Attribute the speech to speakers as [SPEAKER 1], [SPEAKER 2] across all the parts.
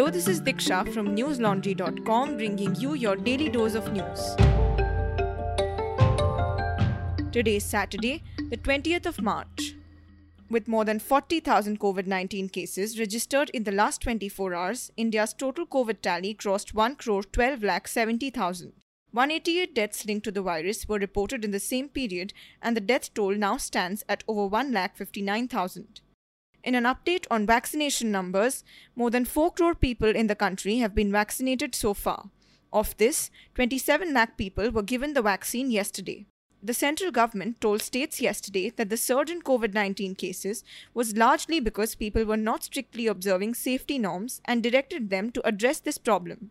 [SPEAKER 1] Hello, this is Diksha from newslaundry.com bringing you your daily dose of news. Today is Saturday, the 20th of March. With more than 40,000 COVID 19 cases registered in the last 24 hours, India's total COVID tally crossed 1 crore 12 lakh 70,000. 188 deaths linked to the virus were reported in the same period, and the death toll now stands at over 1 lakh 59,000. In an update on vaccination numbers, more than 4 crore people in the country have been vaccinated so far. Of this, 27 lakh people were given the vaccine yesterday. The central government told states yesterday that the surge in COVID 19 cases was largely because people were not strictly observing safety norms and directed them to address this problem.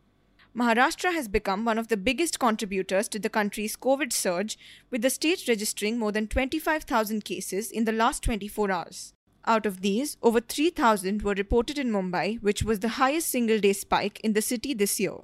[SPEAKER 1] Maharashtra has become one of the biggest contributors to the country's COVID surge, with the state registering more than 25,000 cases in the last 24 hours. Out of these, over 3,000 were reported in Mumbai, which was the highest single day spike in the city this year.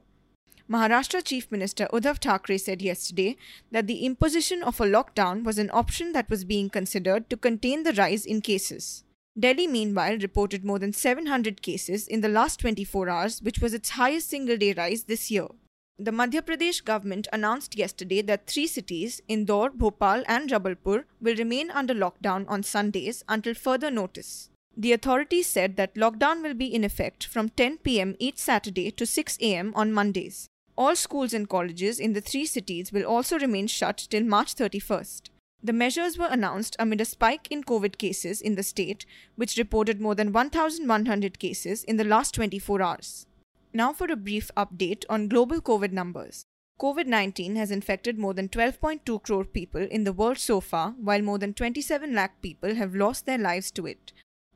[SPEAKER 1] Maharashtra Chief Minister Uddhav Thackeray said yesterday that the imposition of a lockdown was an option that was being considered to contain the rise in cases. Delhi, meanwhile, reported more than 700 cases in the last 24 hours, which was its highest single day rise this year. The Madhya Pradesh government announced yesterday that three cities, Indore, Bhopal, and Jabalpur, will remain under lockdown on Sundays until further notice. The authorities said that lockdown will be in effect from 10 pm each Saturday to 6 am on Mondays. All schools and colleges in the three cities will also remain shut till March 31st. The measures were announced amid a spike in COVID cases in the state, which reported more than 1,100 cases in the last 24 hours. Now, for a brief update on global COVID numbers. COVID 19 has infected more than 12.2 crore people in the world so far, while more than 27 lakh people have lost their lives to it.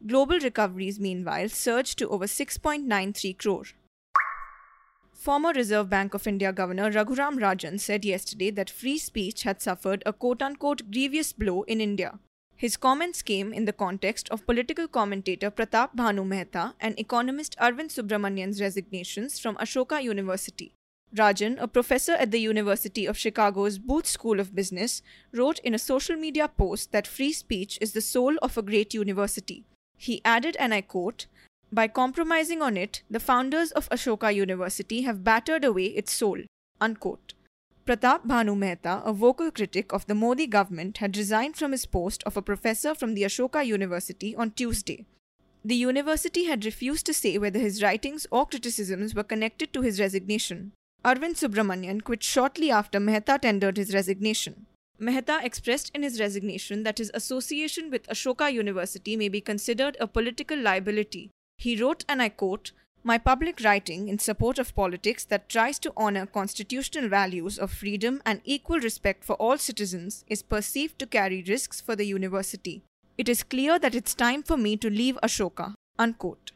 [SPEAKER 1] Global recoveries, meanwhile, surged to over 6.93 crore. Former Reserve Bank of India Governor Raghuram Rajan said yesterday that free speech had suffered a quote unquote grievous blow in India. His comments came in the context of political commentator Pratap Bhanu Mehta and economist Arvind Subramanian's resignations from Ashoka University. Rajan, a professor at the University of Chicago's Booth School of Business, wrote in a social media post that free speech is the soul of a great university. He added, and I quote, by compromising on it, the founders of Ashoka University have battered away its soul. Unquote. Pratap Bhanu Mehta, a vocal critic of the Modi government, had resigned from his post of a professor from the Ashoka University on Tuesday. The university had refused to say whether his writings or criticisms were connected to his resignation. Arvind Subramanian quit shortly after Mehta tendered his resignation. Mehta expressed in his resignation that his association with Ashoka University may be considered a political liability he wrote, and I quote, My public writing in support of politics that tries to honor constitutional values of freedom and equal respect for all citizens is perceived to carry risks for the university. It is clear that it's time for me to leave Ashoka. Unquote.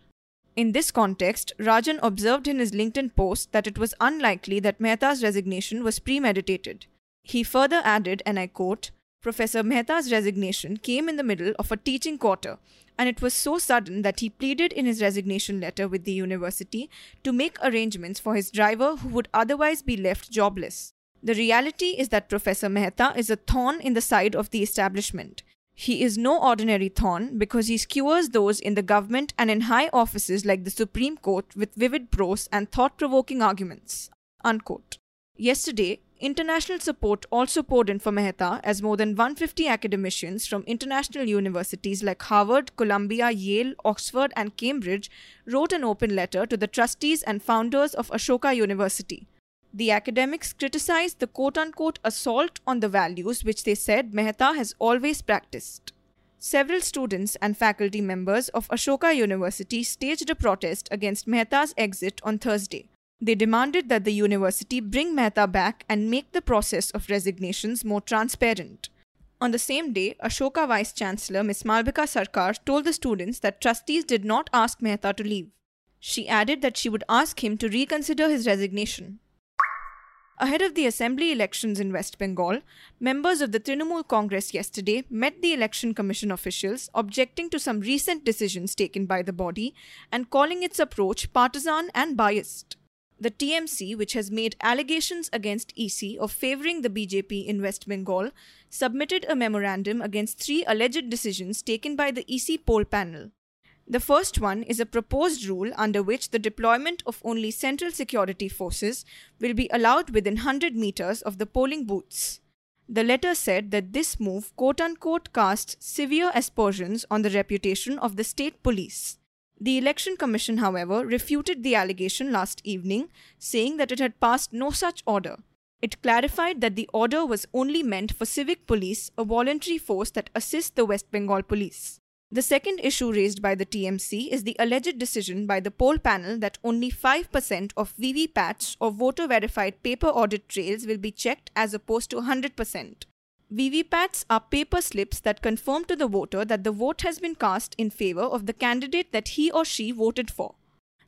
[SPEAKER 1] In this context, Rajan observed in his LinkedIn post that it was unlikely that Mehta's resignation was premeditated. He further added, and I quote, Professor Mehta's resignation came in the middle of a teaching quarter, and it was so sudden that he pleaded in his resignation letter with the university to make arrangements for his driver who would otherwise be left jobless. The reality is that Professor Mehta is a thorn in the side of the establishment. He is no ordinary thorn because he skewers those in the government and in high offices like the Supreme Court with vivid prose and thought provoking arguments. Unquote. Yesterday, International support also poured in for Mehta as more than 150 academicians from international universities like Harvard, Columbia, Yale, Oxford, and Cambridge wrote an open letter to the trustees and founders of Ashoka University. The academics criticized the quote unquote assault on the values which they said Mehta has always practiced. Several students and faculty members of Ashoka University staged a protest against Mehta's exit on Thursday. They demanded that the university bring Mehta back and make the process of resignations more transparent. On the same day, Ashoka Vice Chancellor Ms. Malabika Sarkar told the students that trustees did not ask Mehta to leave. She added that she would ask him to reconsider his resignation. Ahead of the assembly elections in West Bengal, members of the Trinamool Congress yesterday met the election commission officials objecting to some recent decisions taken by the body and calling its approach partisan and biased. The TMC, which has made allegations against EC of favoring the BJP in West Bengal, submitted a memorandum against three alleged decisions taken by the EC poll panel. The first one is a proposed rule under which the deployment of only central security forces will be allowed within 100 meters of the polling booths. The letter said that this move quote unquote casts severe aspersions on the reputation of the state police. The Election Commission, however, refuted the allegation last evening, saying that it had passed no such order. It clarified that the order was only meant for civic police, a voluntary force that assists the West Bengal police. The second issue raised by the TMC is the alleged decision by the poll panel that only 5% of VVPATs or voter verified paper audit trails will be checked as opposed to 100%. VVPATs are paper slips that confirm to the voter that the vote has been cast in favor of the candidate that he or she voted for.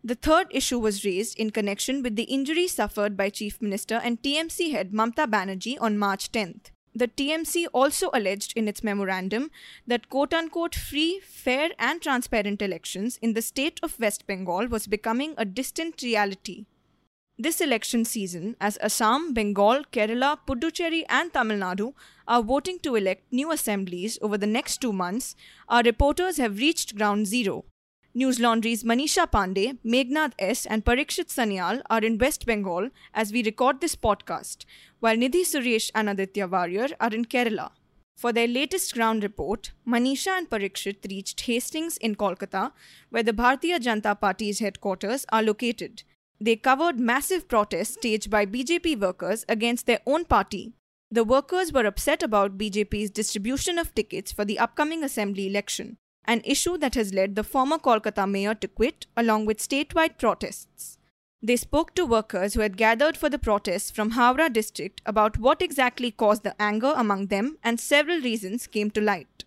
[SPEAKER 1] The third issue was raised in connection with the injury suffered by Chief Minister and TMC head Mamta Banerjee on March 10th the TMC also alleged in its memorandum that quote unquote free, fair, and transparent elections in the state of West Bengal was becoming a distant reality. This election season, as Assam, Bengal, Kerala, Puducherry, and Tamil Nadu are voting to elect new assemblies over the next two months, our reporters have reached ground zero News Laundry's Manisha Pandey, Meghnad S., and Parikshit Sanyal are in West Bengal as we record this podcast, while Nidhi Suresh and Aditya Warrior are in Kerala. For their latest ground report, Manisha and Parikshit reached Hastings in Kolkata, where the Bharatiya Janata Party's headquarters are located. They covered massive protests staged by BJP workers against their own party. The workers were upset about BJP's distribution of tickets for the upcoming assembly election an issue that has led the former Kolkata mayor to quit, along with statewide protests. They spoke to workers who had gathered for the protests from Howrah district about what exactly caused the anger among them, and several reasons came to light.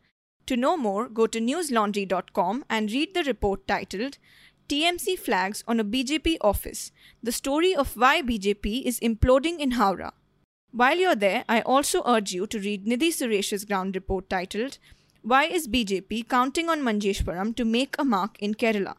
[SPEAKER 1] To know more, go to newslaundry.com and read the report titled TMC Flags on a BJP Office The Story of Why BJP is Imploding in Howrah. While you're there, I also urge you to read Nidhi Suresh's ground report titled why is BJP counting on Manjeshwaram to make a mark in Kerala?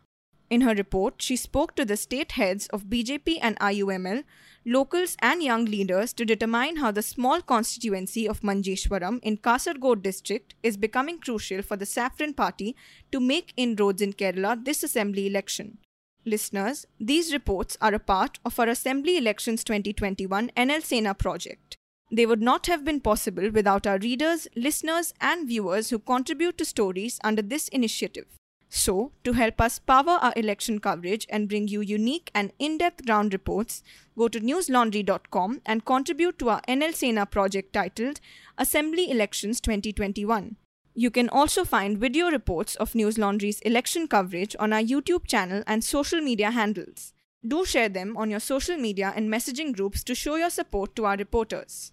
[SPEAKER 1] In her report, she spoke to the state heads of BJP and IUML, locals, and young leaders to determine how the small constituency of Manjeshwaram in Kasargod district is becoming crucial for the Saffron Party to make inroads in Kerala this assembly election. Listeners, these reports are a part of our Assembly Elections 2021 NL Sena project. They would not have been possible without our readers, listeners, and viewers who contribute to stories under this initiative. So, to help us power our election coverage and bring you unique and in depth ground reports, go to newslaundry.com and contribute to our NL Sena project titled Assembly Elections 2021. You can also find video reports of News Laundry's election coverage on our YouTube channel and social media handles. Do share them on your social media and messaging groups to show your support to our reporters.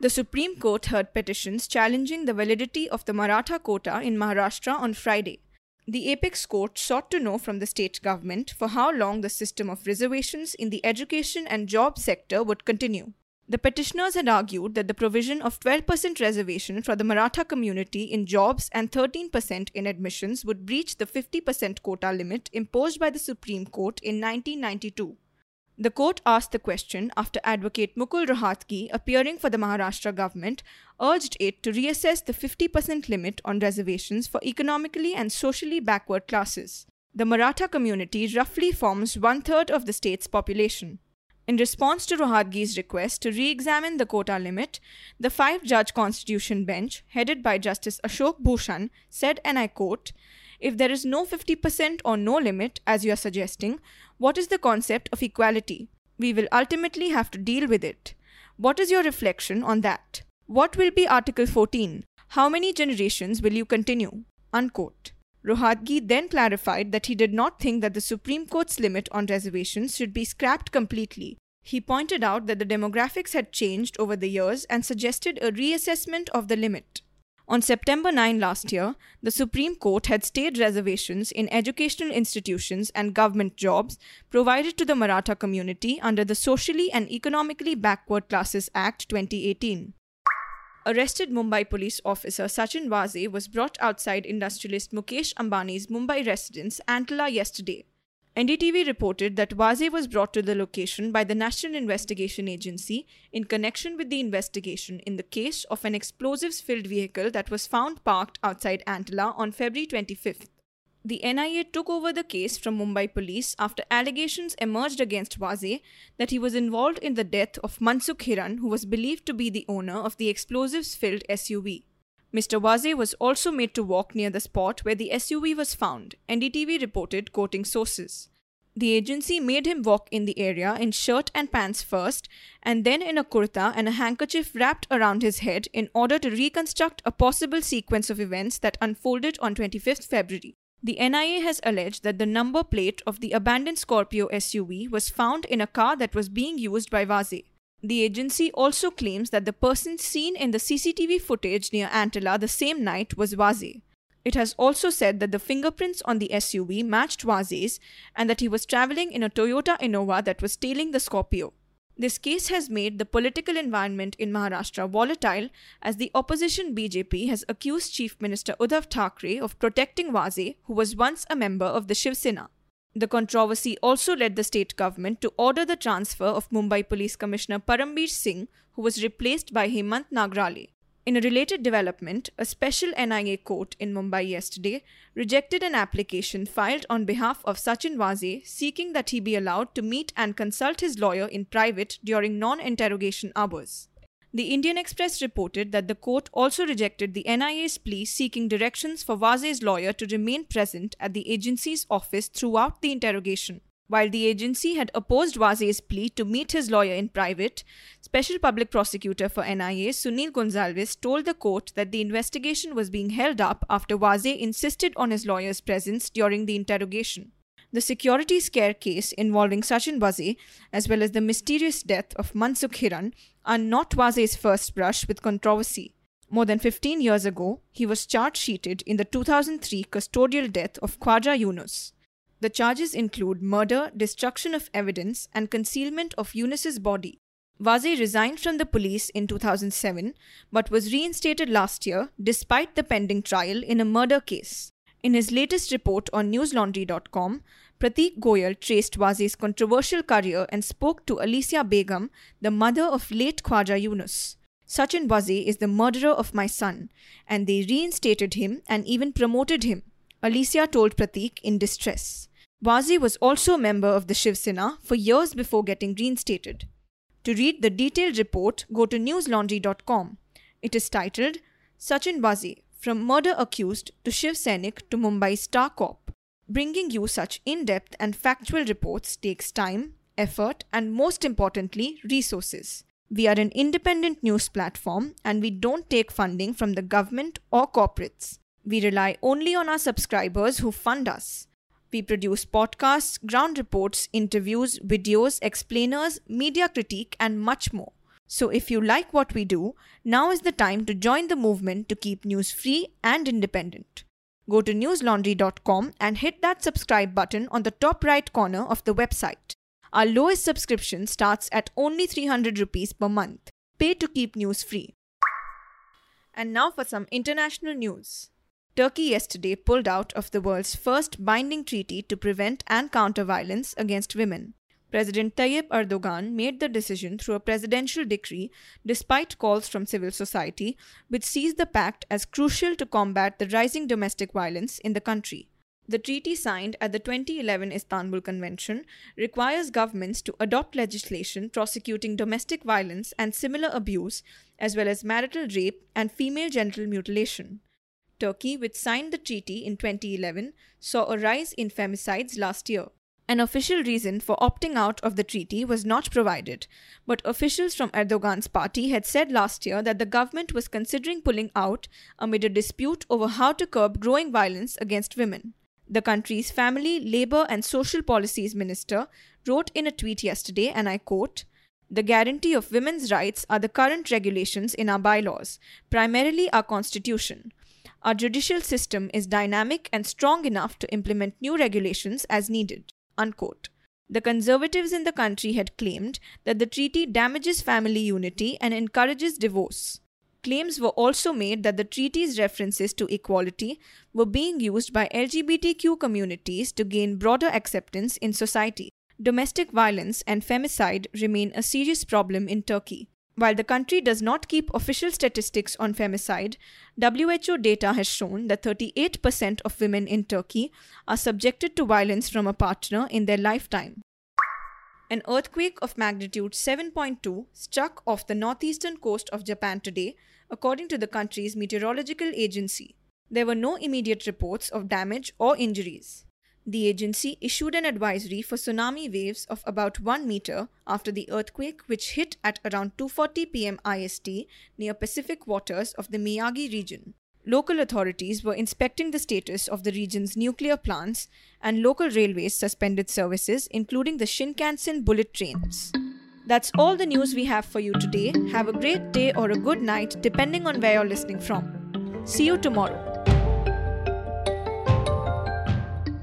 [SPEAKER 1] The Supreme Court heard petitions challenging the validity of the Maratha quota in Maharashtra on Friday. The apex court sought to know from the state government for how long the system of reservations in the education and job sector would continue. The petitioners had argued that the provision of 12% reservation for the Maratha community in jobs and 13% in admissions would breach the 50% quota limit imposed by the Supreme Court in 1992. The court asked the question after advocate Mukul Rohatgi, appearing for the Maharashtra government, urged it to reassess the 50% limit on reservations for economically and socially backward classes. The Maratha community roughly forms one third of the state's population. In response to Rohatgi's request to re examine the quota limit, the five judge constitution bench, headed by Justice Ashok Bhushan, said, and I quote, if there is no 50% or no limit, as you are suggesting, what is the concept of equality? We will ultimately have to deal with it. What is your reflection on that? What will be Article 14? How many generations will you continue? Unquote. Rohatgi then clarified that he did not think that the Supreme Court's limit on reservations should be scrapped completely. He pointed out that the demographics had changed over the years and suggested a reassessment of the limit. On September 9 last year, the Supreme Court had stayed reservations in educational institutions and government jobs provided to the Maratha community under the Socially and Economically Backward Classes Act 2018. Arrested Mumbai police officer Sachin Waze was brought outside industrialist Mukesh Ambani's Mumbai residence Antilia yesterday. NDTV reported that Waze was brought to the location by the National Investigation Agency in connection with the investigation in the case of an explosives filled vehicle that was found parked outside Antilia on February 25th. The NIA took over the case from Mumbai police after allegations emerged against Waze that he was involved in the death of Mansukh Hiran, who was believed to be the owner of the explosives filled SUV. Mr. Waze was also made to walk near the spot where the SUV was found, NDTV reported, quoting sources. The agency made him walk in the area in shirt and pants first, and then in a kurta and a handkerchief wrapped around his head in order to reconstruct a possible sequence of events that unfolded on 25th February. The NIA has alleged that the number plate of the abandoned Scorpio SUV was found in a car that was being used by Waze. The agency also claims that the person seen in the CCTV footage near Antilia the same night was Waze. It has also said that the fingerprints on the SUV matched Waze's and that he was traveling in a Toyota Innova that was tailing the Scorpio. This case has made the political environment in Maharashtra volatile as the opposition BJP has accused Chief Minister Uddhav Thackeray of protecting Waze, who was once a member of the Shiv Sena. The controversy also led the state government to order the transfer of Mumbai Police Commissioner Parambir Singh, who was replaced by Hemant Nagrale. In a related development, a special NIA court in Mumbai yesterday rejected an application filed on behalf of Sachin Waze seeking that he be allowed to meet and consult his lawyer in private during non interrogation hours. The Indian Express reported that the court also rejected the NIA's plea seeking directions for Waze's lawyer to remain present at the agency's office throughout the interrogation. While the agency had opposed Waze's plea to meet his lawyer in private, Special Public Prosecutor for NIA Sunil Gonsalves told the court that the investigation was being held up after Waze insisted on his lawyer's presence during the interrogation. The security scare case involving Sachin Waze, as well as the mysterious death of Mansukh Hiran, are not Waze's first brush with controversy. More than 15 years ago, he was charge sheeted in the 2003 custodial death of Khwaja Yunus. The charges include murder, destruction of evidence, and concealment of Yunus's body. Waze resigned from the police in 2007 but was reinstated last year despite the pending trial in a murder case. In his latest report on newslaundry.com, Pratik Goyal traced Waze's controversial career and spoke to Asiya Begum, the mother of late Khwaja Yunus. Sachin Waze is the murderer of my son, and they reinstated him and even promoted him, Asiya told Pratik in distress. Waze was also a member of the Shiv Sena for years before getting reinstated. To read the detailed report, go to newslaundry.com. It is titled Sachin Waze From Murder Accused to Shiv Sainik to Mumbai Star Cop. Bringing you such in depth and factual reports takes time, effort, and most importantly, resources. We are an independent news platform and we don't take funding from the government or corporates. We rely only on our subscribers who fund us. We produce podcasts, ground reports, interviews, videos, explainers, media critique, and much more. So if you like what we do, now is the time to join the movement to keep news free and independent. Go to newslaundry.com and hit that subscribe button on the top right corner of the website. Our lowest subscription starts at only 300 rupees per month. Pay to keep news free. And now for some international news. Turkey yesterday pulled out of the world's first binding treaty to prevent and counter violence against women. President Tayyip Erdogan made the decision through a presidential decree despite calls from civil society, which sees the pact as crucial to combat the rising domestic violence in the country. The treaty signed at the 2011 Istanbul Convention requires governments to adopt legislation prosecuting domestic violence and similar abuse, as well as marital rape and female genital mutilation. Turkey, which signed the treaty in 2011, saw a rise in femicides last year. An official reason for opting out of the treaty was not provided, but officials from Erdogan's party had said last year that the government was considering pulling out amid a dispute over how to curb growing violence against women. The country's Family, Labour and Social Policies Minister wrote in a tweet yesterday, and I quote, the guarantee of women's rights are the current regulations in our bylaws, primarily our constitution. Our judicial system is dynamic and strong enough to implement new regulations as needed. Unquote. The conservatives in the country had claimed that the treaty damages family unity and encourages divorce. Claims were also made that the treaty's references to equality were being used by LGBTQ communities to gain broader acceptance in society. Domestic violence and femicide remain a serious problem in Turkey. While the country does not keep official statistics on femicide, WHO data has shown that 38% of women in Turkey are subjected to violence from a partner in their lifetime. An earthquake of magnitude 7.2 struck off the northeastern coast of Japan today, according to the country's meteorological agency. There were no immediate reports of damage or injuries. The agency issued an advisory for tsunami waves of about 1 meter after the earthquake which hit at around 2:40 p.m. IST near Pacific waters of the Miyagi region. Local authorities were inspecting the status of the region's nuclear plants and local railways suspended services including the Shinkansen bullet trains. That's all the news we have for you today. Have a great day or a good night depending on where you're listening from. See you tomorrow.